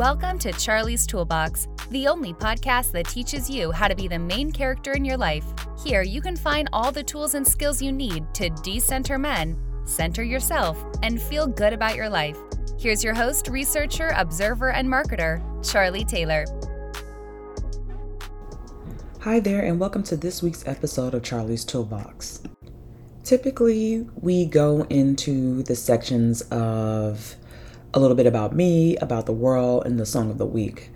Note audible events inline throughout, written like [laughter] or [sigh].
Welcome to Charlie's Toolbox, the only podcast that teaches you how to be the main character in your life. Here, you can find all the tools and skills you need to decenter men, center yourself, and feel good about your life. Here's your host, researcher, observer, and marketer, Charlie Taylor. Hi there, and welcome to this week's episode of Charlie's Toolbox. Typically, we go into the sections of a little bit about me, about the world, and the song of the week.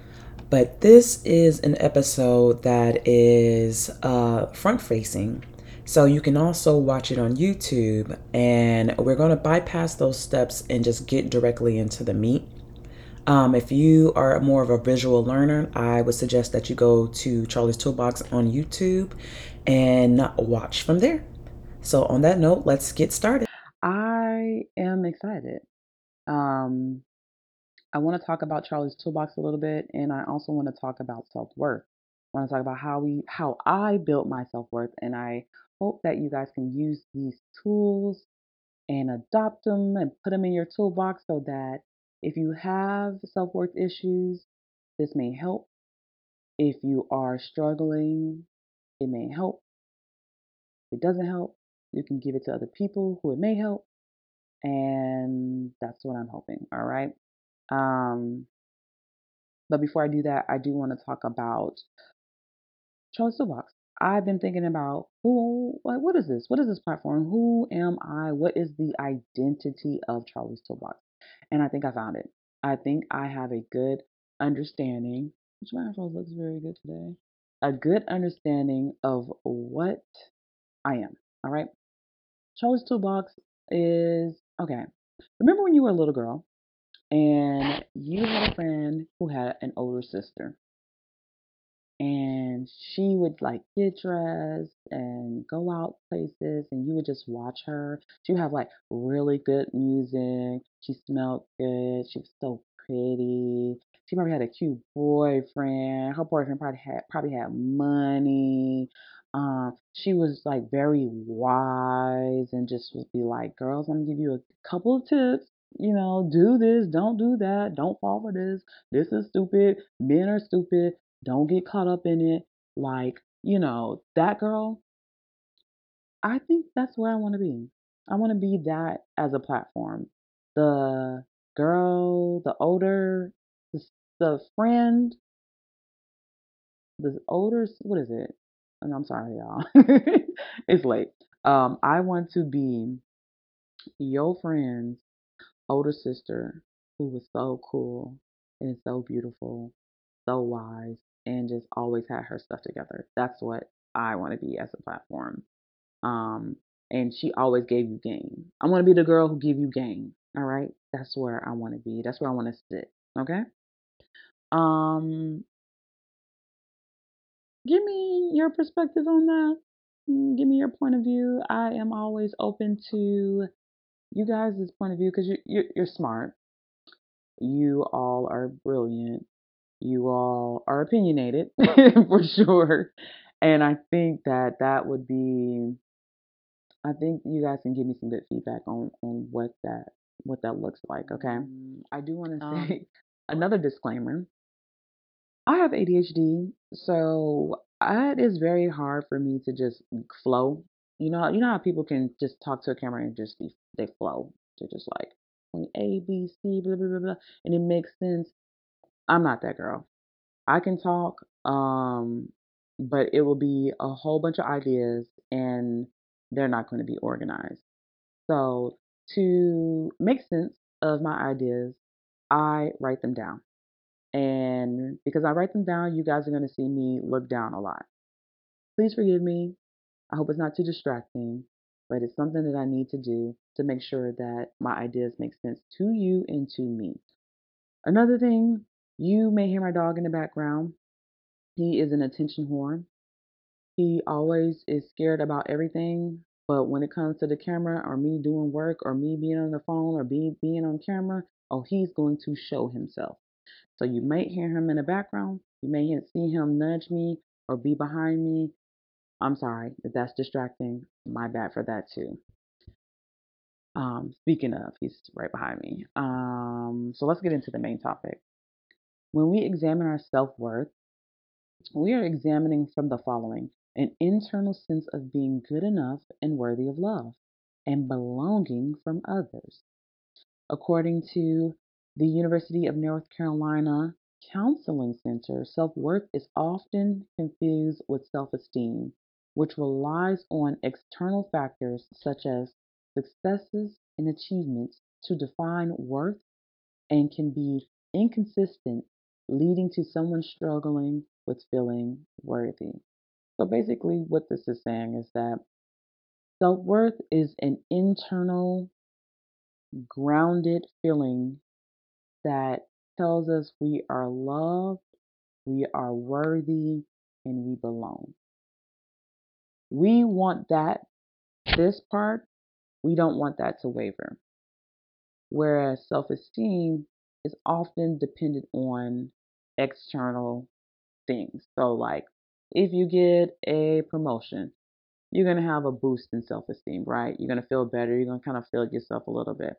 But this is an episode that is uh, front facing. So you can also watch it on YouTube. And we're going to bypass those steps and just get directly into the meat. Um, if you are more of a visual learner, I would suggest that you go to Charlie's Toolbox on YouTube and watch from there. So, on that note, let's get started. I am excited. Um, I want to talk about Charlie's Toolbox a little bit, and I also want to talk about self worth. I want to talk about how we, how I built my self worth, and I hope that you guys can use these tools and adopt them and put them in your toolbox so that if you have self worth issues, this may help. If you are struggling, it may help. If it doesn't help, you can give it to other people who it may help. And that's what I'm hoping. All right. Um, but before I do that, I do want to talk about Charlie's Toolbox. I've been thinking about who, like, what is this? What is this platform? Who am I? What is the identity of Charlie's Toolbox? And I think I found it. I think I have a good understanding, which my afro looks very good today. A good understanding of what I am. All right. Charlie's Toolbox is okay. Remember when you were a little girl and you had a friend who had an older sister. And she would like get dressed and go out places, and you would just watch her. She would have like really good music. She smelled good. She was so pretty. She probably had a cute boyfriend. Her boyfriend probably had probably had money. Um, she was like very wise and just would be like, "Girls, I'm gonna give you a couple of tips you know, do this, don't do that, don't fall for this. This is stupid. Men are stupid. Don't get caught up in it. Like, you know, that girl, I think that's where I want to be. I want to be that as a platform. The girl, the older, the, the friend, the older, what is it? And I'm sorry, y'all. [laughs] it's late. Um, I want to be your friend's older sister who was so cool and so beautiful, so wise, and just always had her stuff together. That's what I want to be as a platform. Um, and she always gave you game. I want to be the girl who give you game. All right, that's where I want to be. That's where I want to sit. Okay. Um, give me your perspective on that. Mm, give me your point of view. I am always open to you guys' point of view because you, you're, you're smart. You all are brilliant. You all are opinionated [laughs] for sure. And I think that that would be, I think you guys can give me some good feedback on, on what that what that looks like. Okay. Mm, I do want to um, say [laughs] another disclaimer. I have ADHD, so it is very hard for me to just flow you know, you know how people can just talk to a camera and just be they flow. They're just like A, B, C, blah blah blah blah, and it makes sense. I'm not that girl. I can talk, um, but it will be a whole bunch of ideas, and they're not going to be organized. So to make sense of my ideas, I write them down. And because I write them down, you guys are going to see me look down a lot. Please forgive me. I hope it's not too distracting, but it's something that I need to do to make sure that my ideas make sense to you and to me. Another thing, you may hear my dog in the background. He is an attention whore. He always is scared about everything, but when it comes to the camera or me doing work or me being on the phone or be, being on camera, oh, he's going to show himself. So you might hear him in the background. You may see him nudge me or be behind me I'm sorry if that's distracting. My bad for that too. Um, speaking of, he's right behind me. Um, so let's get into the main topic. When we examine our self worth, we are examining from the following an internal sense of being good enough and worthy of love and belonging from others. According to the University of North Carolina Counseling Center, self worth is often confused with self esteem, which relies on external factors such as successes and achievements to define worth and can be inconsistent, leading to someone struggling with feeling worthy. So basically, what this is saying is that self worth is an internal, grounded feeling that tells us we are loved, we are worthy, and we belong. We want that, this part, we don't want that to waver. Whereas self esteem is often dependent on external things. So, like if you get a promotion, you're going to have a boost in self esteem, right? You're going to feel better. You're going to kind of feel yourself a little bit.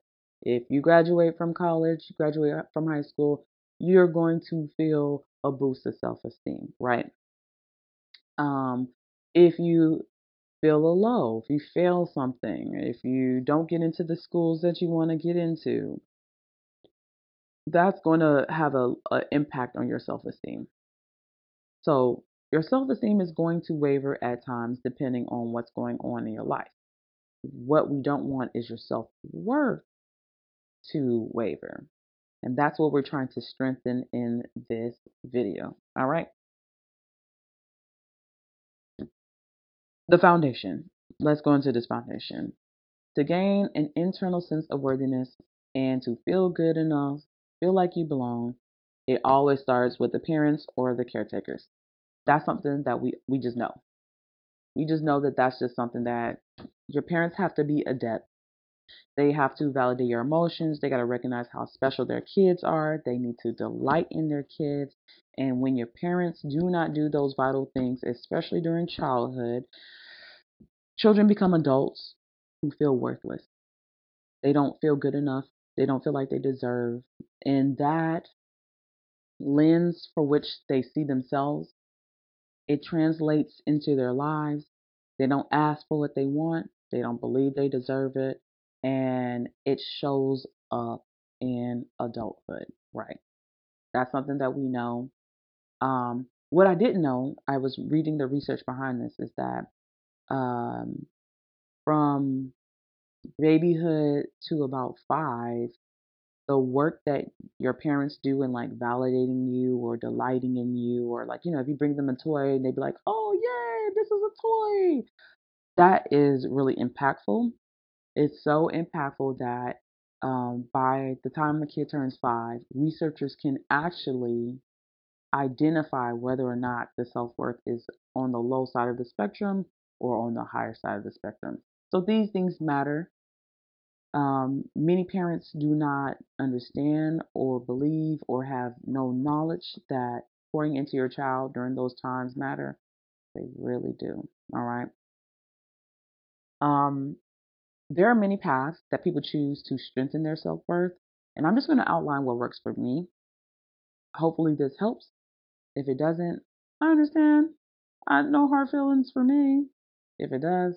If you graduate from college, you graduate from high school, you're going to feel a boost of self esteem, right? Um, if you feel a low, if you fail something, if you don't get into the schools that you want to get into, that's going to have a, a impact on your self esteem. So your self esteem is going to waver at times depending on what's going on in your life. What we don't want is your self worth to waver. And that's what we're trying to strengthen in this video. All right. The foundation. Let's go into this foundation. To gain an internal sense of worthiness and to feel good enough, feel like you belong, it always starts with the parents or the caretakers. That's something that we, we just know. We just know that that's just something that your parents have to be adept they have to validate your emotions. They got to recognize how special their kids are. They need to delight in their kids. And when your parents do not do those vital things, especially during childhood, children become adults who feel worthless. They don't feel good enough. They don't feel like they deserve. And that lens for which they see themselves, it translates into their lives. They don't ask for what they want. They don't believe they deserve it and it shows up in adulthood, right? That's something that we know. Um, what I didn't know, I was reading the research behind this, is that um, from babyhood to about five, the work that your parents do in like validating you or delighting in you, or like, you know, if you bring them a toy and they'd be like, oh, yay, this is a toy, that is really impactful it's so impactful that um, by the time the kid turns five, researchers can actually identify whether or not the self worth is on the low side of the spectrum or on the higher side of the spectrum. So these things matter. Um, many parents do not understand or believe or have no knowledge that pouring into your child during those times matter. They really do. All right. Um, there are many paths that people choose to strengthen their self worth, and I'm just going to outline what works for me. Hopefully, this helps. If it doesn't, I understand. I no hard feelings for me. If it does,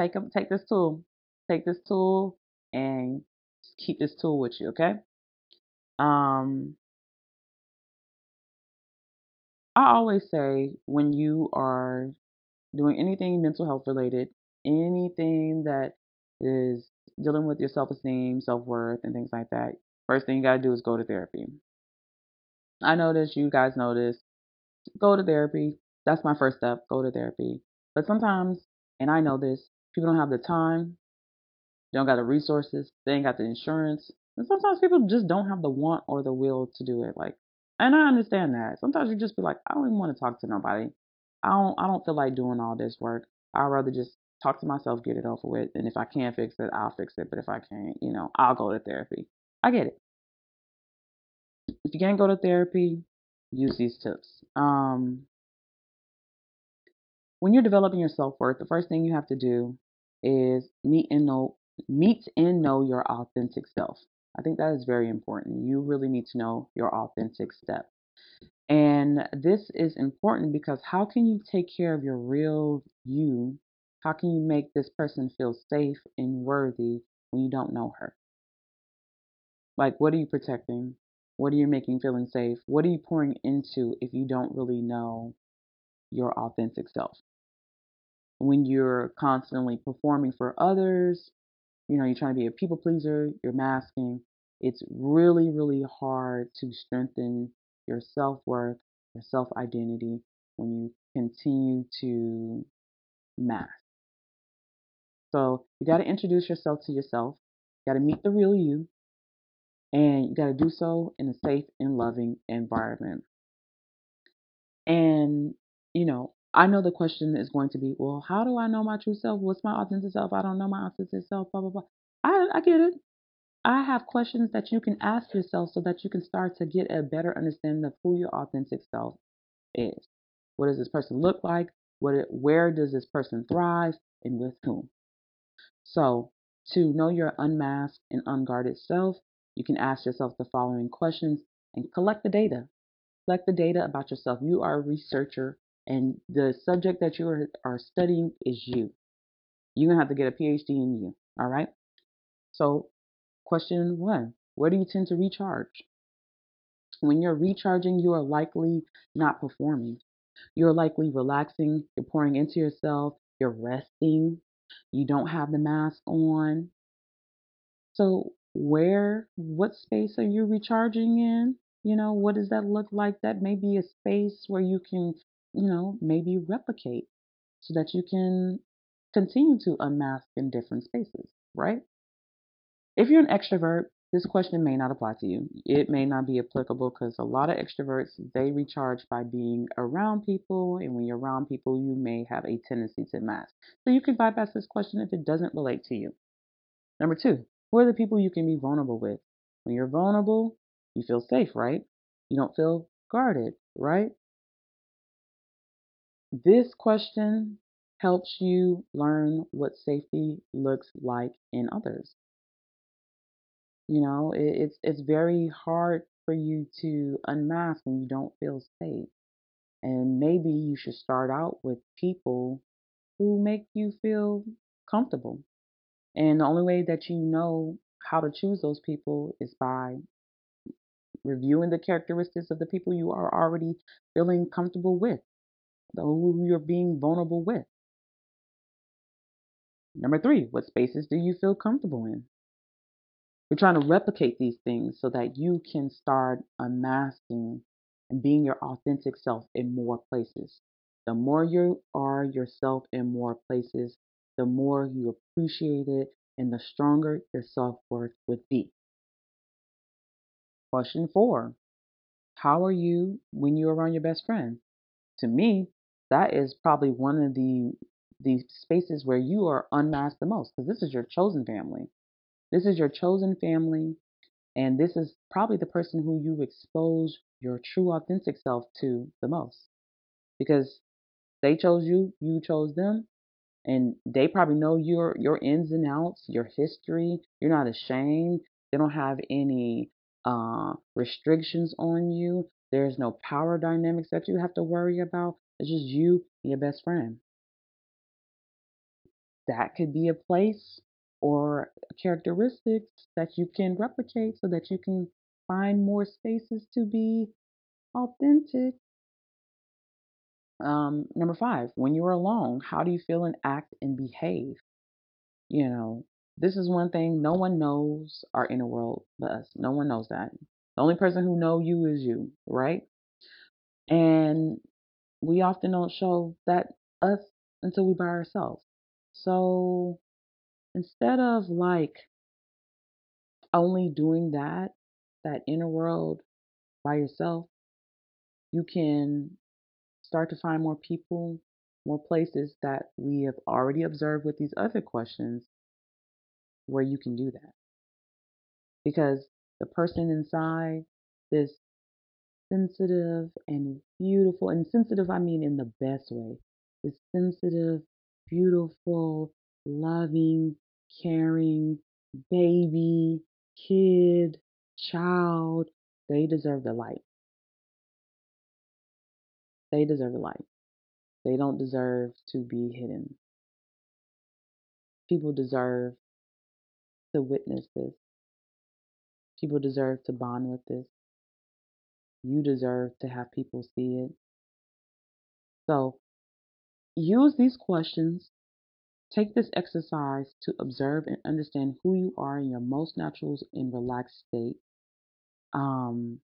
take take this tool, take this tool, and keep this tool with you. Okay. Um, I always say when you are doing anything mental health related, anything that is dealing with your self esteem, self worth, and things like that, first thing you got to do is go to therapy. I know this, you guys know this. Go to therapy. That's my first step. Go to therapy. But sometimes, and I know this, people don't have the time, they don't got the resources, they ain't got the insurance. And sometimes people just don't have the want or the will to do it. Like, and I understand that. Sometimes you just be like, I don't even want to talk to nobody. I don't I don't feel like doing all this work. I'd rather just talk to myself, get it over with. And if I can't fix it, I'll fix it. But if I can't, you know, I'll go to therapy. I get it. If you can't go to therapy, use these tips. Um, when you're developing your self worth, the first thing you have to do is meet and know meet and know your authentic self. I think that is very important. You really need to know your authentic step. And this is important because how can you take care of your real you? How can you make this person feel safe and worthy when you don't know her? Like, what are you protecting? What are you making feeling safe? What are you pouring into if you don't really know your authentic self? When you're constantly performing for others, you know, you're trying to be a people pleaser, you're masking, it's really, really hard to strengthen your self worth, your self identity when you continue to mask. So you got to introduce yourself to yourself, you got to meet the real you, and you got to do so in a safe and loving environment. And, you know, I know the question is going to be, well, how do I know my true self? What's my authentic self? I don't know my authentic self, blah, blah, blah. I, I get it. I have questions that you can ask yourself so that you can start to get a better understanding of who your authentic self is. What does this person look like? What, where does this person thrive? And with whom? So, to know your unmasked and unguarded self, you can ask yourself the following questions and collect the data. Collect the data about yourself. You are a researcher and the subject that you are, are studying is you. You're going to have to get a PhD in you. All right. So, question one Where do you tend to recharge? When you're recharging, you are likely not performing. You're likely relaxing, you're pouring into yourself, you're resting, you don't have the mask on. So, where, what space are you recharging in? You know, what does that look like? That may be a space where you can you know, maybe replicate so that you can continue to unmask in different spaces, right? If you're an extrovert, this question may not apply to you. It may not be applicable because a lot of extroverts they recharge by being around people, and when you're around people, you may have a tendency to mask. So you can bypass this question if it doesn't relate to you. Number two, who are the people you can be vulnerable with? When you're vulnerable, you feel safe, right? You don't feel guarded, right? This question helps you learn what safety looks like in others. You know, it, it's it's very hard for you to unmask when you don't feel safe. And maybe you should start out with people who make you feel comfortable. And the only way that you know how to choose those people is by reviewing the characteristics of the people you are already feeling comfortable with who you're being vulnerable with. Number three, what spaces do you feel comfortable in? We're trying to replicate these things so that you can start unmasking and being your authentic self in more places. The more you are yourself in more places, the more you appreciate it and the stronger your self worth would be. Question four How are you when you're around your best friend? To me, that is probably one of the the spaces where you are unmasked the most because this is your chosen family. This is your chosen family, and this is probably the person who you expose your true authentic self to the most because they chose you, you chose them, and they probably know your your ins and outs, your history. You're not ashamed. They don't have any uh, restrictions on you. There's no power dynamics that you have to worry about. It's just you and your best friend. That could be a place or characteristics that you can replicate so that you can find more spaces to be authentic. Um, number five, when you're alone, how do you feel and act and behave? You know, this is one thing no one knows our inner world but us. No one knows that. The only person who know you is you, right? And we often don't show that us until we by ourselves. So instead of like only doing that, that inner world by yourself, you can start to find more people, more places that we have already observed with these other questions where you can do that. Because the person inside this sensitive and beautiful. And sensitive, I mean in the best way. This sensitive, beautiful, loving, caring baby kid, child, they deserve the light. They deserve the light. They don't deserve to be hidden. People deserve to witness this. People deserve to bond with this. You deserve to have people see it. So use these questions. Take this exercise to observe and understand who you are in your most natural and relaxed state. Um,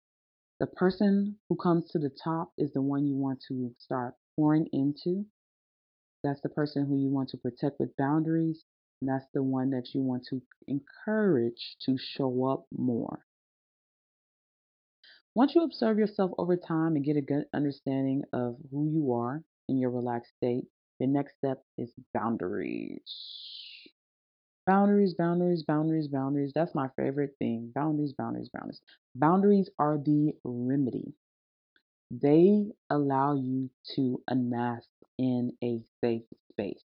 the person who comes to the top is the one you want to start pouring into. That's the person who you want to protect with boundaries. And that's the one that you want to encourage to show up more. Once you observe yourself over time and get a good understanding of who you are in your relaxed state, the next step is boundaries. Boundaries, boundaries, boundaries, boundaries. That's my favorite thing. Boundaries, boundaries, boundaries. Boundaries are the remedy. They allow you to unmask in a safe space.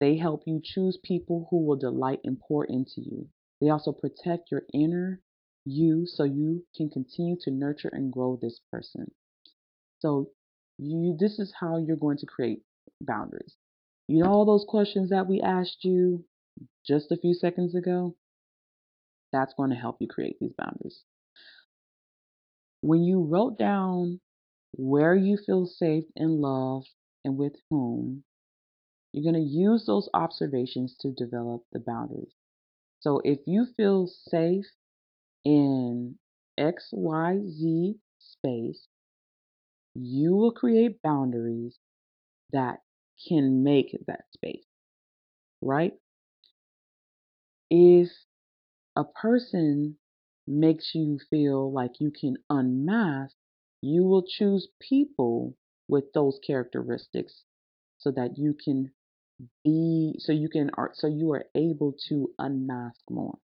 They help you choose people who will delight and pour into you. They also protect your inner you so you can continue to nurture and grow this person. So you this is how you're going to create boundaries. You know all those questions that we asked you just a few seconds ago? That's going to help you create these boundaries. When you wrote down where you feel safe and loved and with whom, you're going to use those observations to develop the boundaries. So if you feel safe in XYZ space, you will create boundaries that can make that space, right? If a person makes you feel like you can unmask, you will choose people with those characteristics so that you can be so you can so you are able to unmask more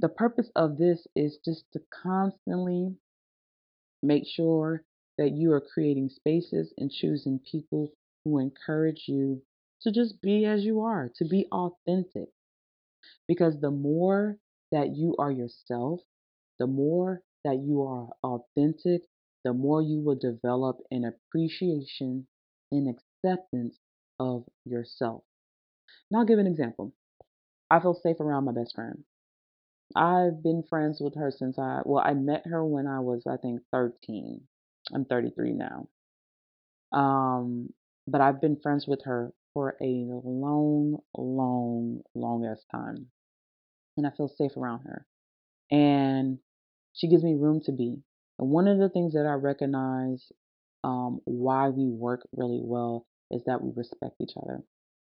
the purpose of this is just to constantly make sure that you are creating spaces and choosing people who encourage you to just be as you are, to be authentic. Because the more that you are yourself, the more that you are authentic, the more you will develop an appreciation and acceptance of yourself. Now, I'll give an example. I feel safe around my best friend. I've been friends with her since I, well, I met her when I was, I think, 13. I'm 33 now. Um, but I've been friends with her for a long, long, long ass time. And I feel safe around her. And she gives me room to be. And one of the things that I recognize um, why we work really well is that we respect each other.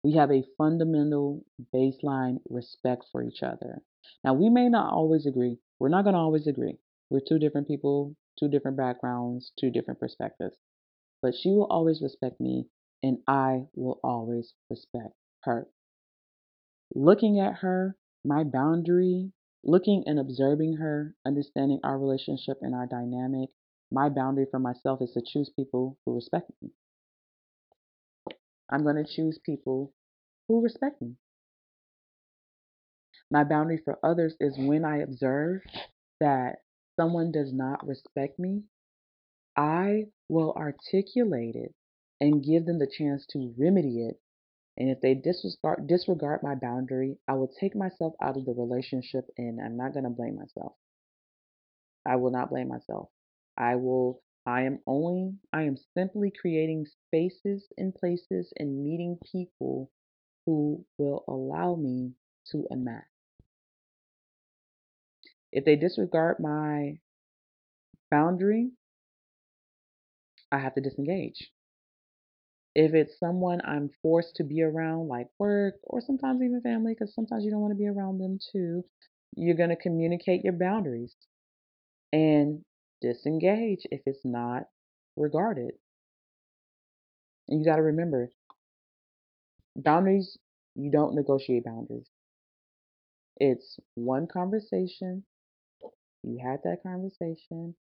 We have a fundamental baseline respect for each other. Now, we may not always agree. We're not going to always agree. We're two different people, two different backgrounds, two different perspectives. But she will always respect me, and I will always respect her. Looking at her, my boundary, looking and observing her, understanding our relationship and our dynamic, my boundary for myself is to choose people who respect me. I'm going to choose people who respect me. My boundary for others is when I observe that someone does not respect me, I will articulate it and give them the chance to remedy it. And if they disregard, disregard my boundary, I will take myself out of the relationship and I'm not going to blame myself. I will not blame myself. I will I am only, I am simply creating spaces and places and meeting people who will allow me to unmask. If they disregard my boundary, I have to disengage. If it's someone I'm forced to be around, like work or sometimes even family, because sometimes you don't want to be around them too, you're going to communicate your boundaries and disengage if it's not regarded. And you got to remember boundaries, you don't negotiate boundaries. It's one conversation. You had that conversation.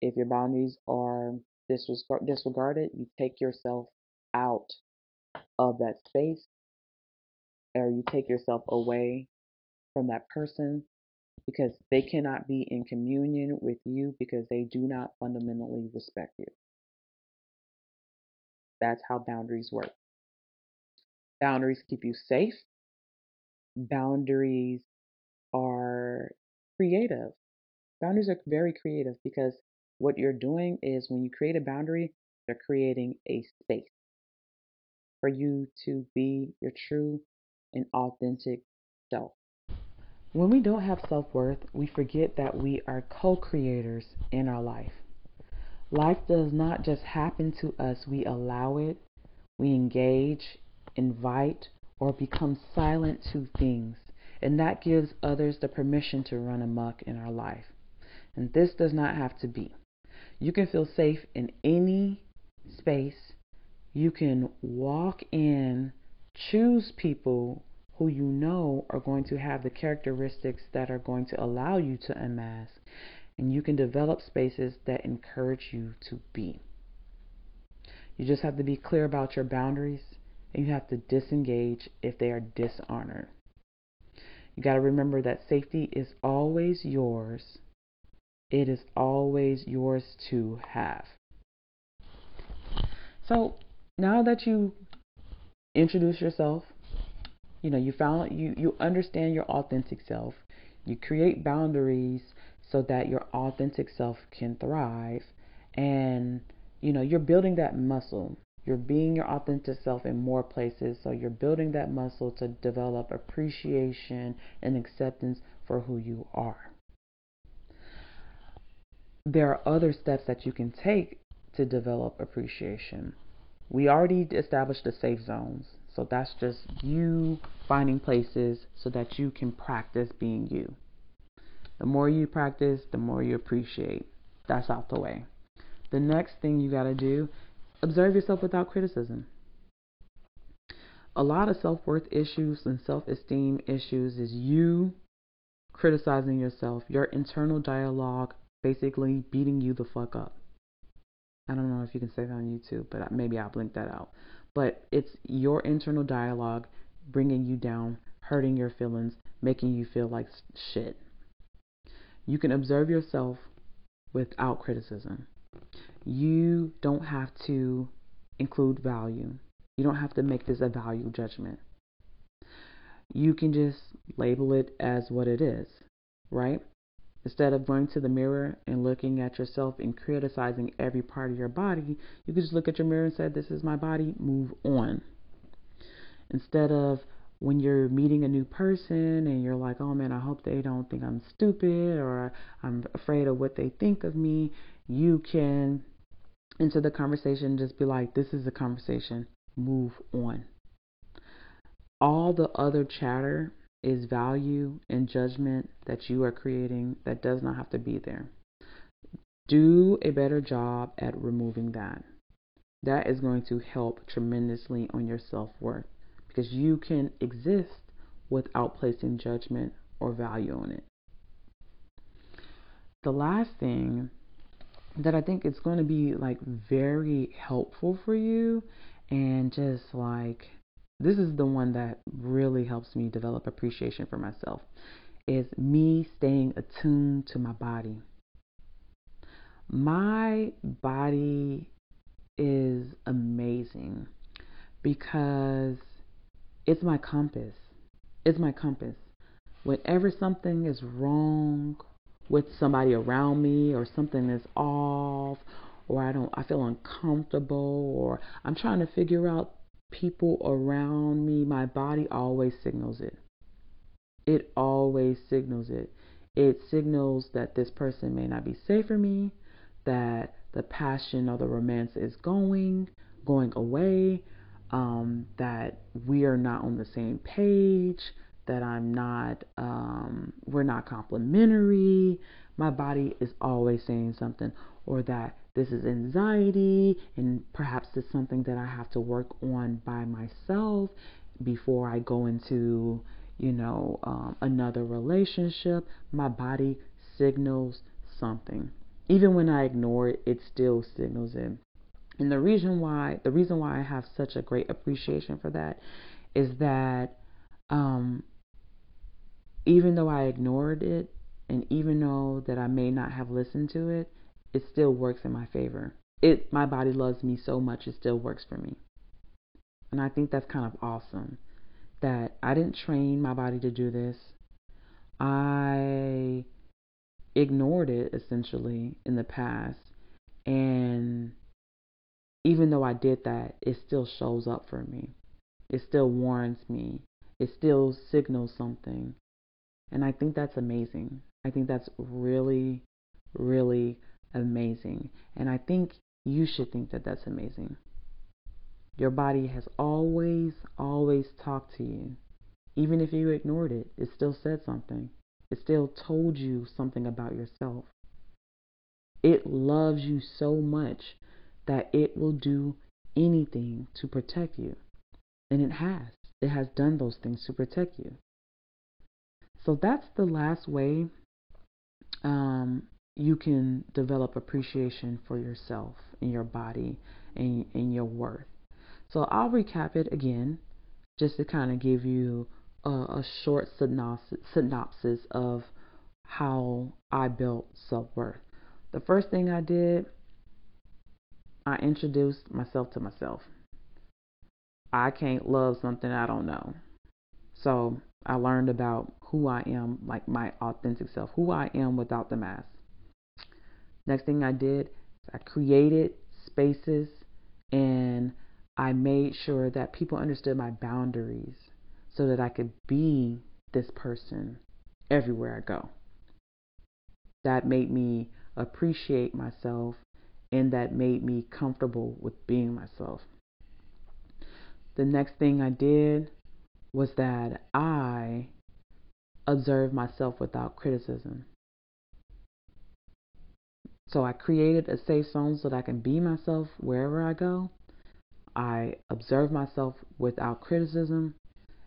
If your boundaries are disregarded, you take yourself out of that space or you take yourself away from that person because they cannot be in communion with you because they do not fundamentally respect you. That's how boundaries work. Boundaries keep you safe. Boundaries are creative. Boundaries are very creative because what you're doing is when you create a boundary, you're creating a space for you to be your true and authentic self. When we don't have self worth, we forget that we are co creators in our life. Life does not just happen to us, we allow it, we engage, invite, or become silent to things. And that gives others the permission to run amok in our life. And this does not have to be. You can feel safe in any space. You can walk in, choose people who you know are going to have the characteristics that are going to allow you to unmask. And you can develop spaces that encourage you to be. You just have to be clear about your boundaries and you have to disengage if they are dishonored. You got to remember that safety is always yours. It is always yours to have. So now that you introduce yourself, you know, you found you you understand your authentic self. You create boundaries so that your authentic self can thrive and you know, you're building that muscle. You're being your authentic self in more places, so you're building that muscle to develop appreciation and acceptance for who you are. There are other steps that you can take to develop appreciation. We already established the safe zones. So that's just you finding places so that you can practice being you. The more you practice, the more you appreciate. That's out the way. The next thing you got to do, observe yourself without criticism. A lot of self worth issues and self esteem issues is you criticizing yourself, your internal dialogue basically beating you the fuck up. I don't know if you can say that on YouTube, but maybe I'll blink that out but it's your internal dialogue bringing you down, hurting your feelings, making you feel like shit. You can observe yourself without criticism. You don't have to include value. You don't have to make this a value judgment. You can just label it as what it is, right? Instead of going to the mirror and looking at yourself and criticizing every part of your body, you could just look at your mirror and say, This is my body, move on. Instead of when you're meeting a new person and you're like, oh man, I hope they don't think I'm stupid or I'm afraid of what they think of me, you can enter the conversation just be like, this is a conversation, move on. All the other chatter is value and judgment that you are creating that does not have to be there. Do a better job at removing that. That is going to help tremendously on your self worth because you can exist without placing judgment or value on it. The last thing that I think is going to be like very helpful for you and just like this is the one that really helps me develop appreciation for myself is me staying attuned to my body. My body is amazing because it's my compass. It's my compass. Whenever something is wrong with somebody around me or something is off or I don't I feel uncomfortable or I'm trying to figure out people around me, my body always signals it. It always signals it. It signals that this person may not be safe for me, that the passion or the romance is going, going away, um, that we are not on the same page, that I'm not, um, we're not complementary. My body is always saying something, or that this is anxiety, and perhaps it's something that I have to work on by myself before I go into, you know, um, another relationship. My body signals something. Even when I ignore it, it still signals it. And the reason why the reason why I have such a great appreciation for that is that um, even though I ignored it, and even though that I may not have listened to it, it still works in my favor. It my body loves me so much it still works for me. And I think that's kind of awesome that I didn't train my body to do this. I ignored it essentially in the past and even though I did that, it still shows up for me. It still warns me. It still signals something. And I think that's amazing. I think that's really, really amazing. And I think you should think that that's amazing. Your body has always, always talked to you. Even if you ignored it, it still said something. It still told you something about yourself. It loves you so much that it will do anything to protect you. And it has. It has done those things to protect you. So that's the last way um, you can develop appreciation for yourself and your body and, and your worth. So I'll recap it again just to kind of give you a, a short synopsis, synopsis of how I built self worth. The first thing I did, I introduced myself to myself. I can't love something I don't know. So I learned about who I am, like my authentic self, who I am without the mask. Next thing I did, I created spaces and I made sure that people understood my boundaries so that I could be this person everywhere I go. That made me appreciate myself and that made me comfortable with being myself. The next thing I did was that I observed myself without criticism. So I created a safe zone so that I can be myself wherever I go. I observed myself without criticism.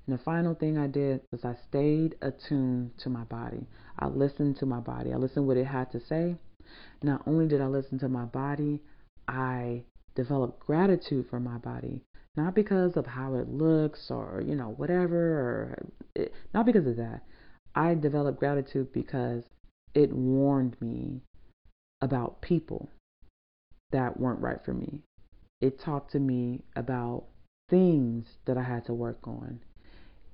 And the final thing I did was I stayed attuned to my body. I listened to my body. I listened what it had to say. Not only did I listen to my body, I developed gratitude for my body not because of how it looks or you know whatever or it, not because of that i developed gratitude because it warned me about people that weren't right for me it talked to me about things that i had to work on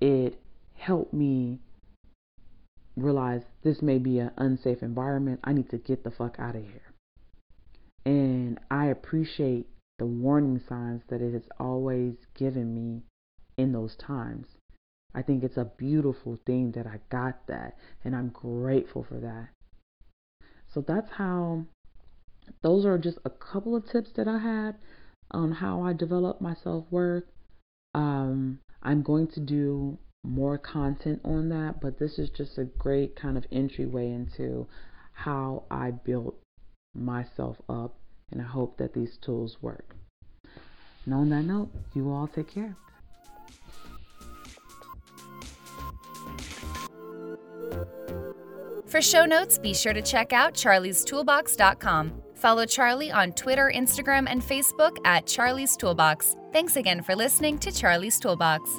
it helped me realize this may be an unsafe environment i need to get the fuck out of here and i appreciate the warning signs that it has always given me in those times. I think it's a beautiful thing that I got that, and I'm grateful for that. So that's how, those are just a couple of tips that I had on how I develop my self worth. Um, I'm going to do more content on that, but this is just a great kind of entryway into how I built myself up and I hope that these tools work. And on that note, you all take care. For show notes, be sure to check out charliestoolbox.com. Follow Charlie on Twitter, Instagram, and Facebook at Charlie's Toolbox. Thanks again for listening to Charlie's Toolbox.